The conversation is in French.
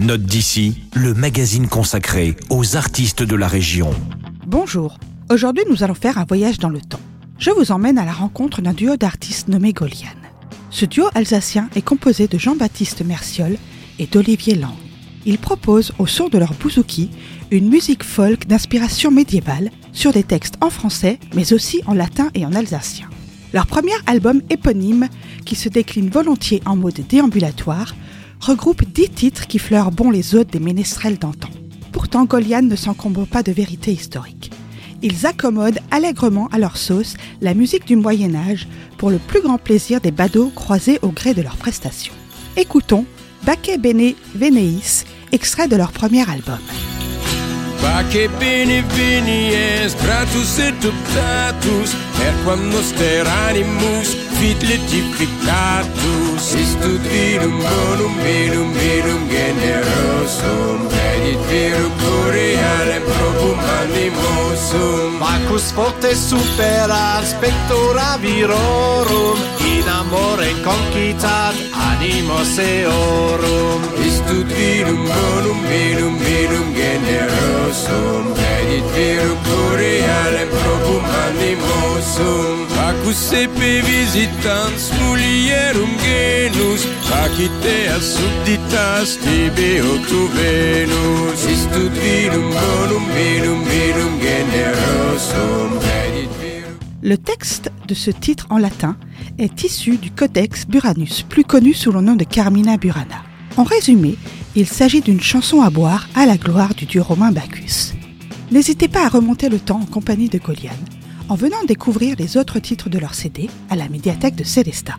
Note d'ici, le magazine consacré aux artistes de la région. Bonjour, aujourd'hui nous allons faire un voyage dans le temps. Je vous emmène à la rencontre d'un duo d'artistes nommé Golian. Ce duo alsacien est composé de Jean-Baptiste Merciol et d'Olivier Lang. Ils proposent au son de leur bouzouki une musique folk d'inspiration médiévale sur des textes en français mais aussi en latin et en alsacien. Leur premier album éponyme, qui se décline volontiers en mode déambulatoire, regroupe dix titres qui fleurent bon les hôtes des ménestrels d'antan. Pourtant, Golian ne s'encombre pas de vérité historique. Ils accommodent allègrement à leur sauce la musique du Moyen Âge pour le plus grand plaisir des badauds croisés au gré de leurs prestations. Écoutons Baque Bene Veneis, extrait de leur premier album. Pache bene veni es gratus et optatus Per quam noster animus fit letificatus Istud virum bonum virum virum generosum Redit virum borealem probum animosum. Bacchus forte superat spectora virorum In amore concitat animos eorum. Istud virum bonum virum virum Le texte de ce titre en latin est issu du Codex Buranus, plus connu sous le nom de Carmina Burana. En résumé, il s'agit d'une chanson à boire à la gloire du dieu romain Bacchus. N'hésitez pas à remonter le temps en compagnie de Golian, en venant découvrir les autres titres de leur CD à la médiathèque de Célestat.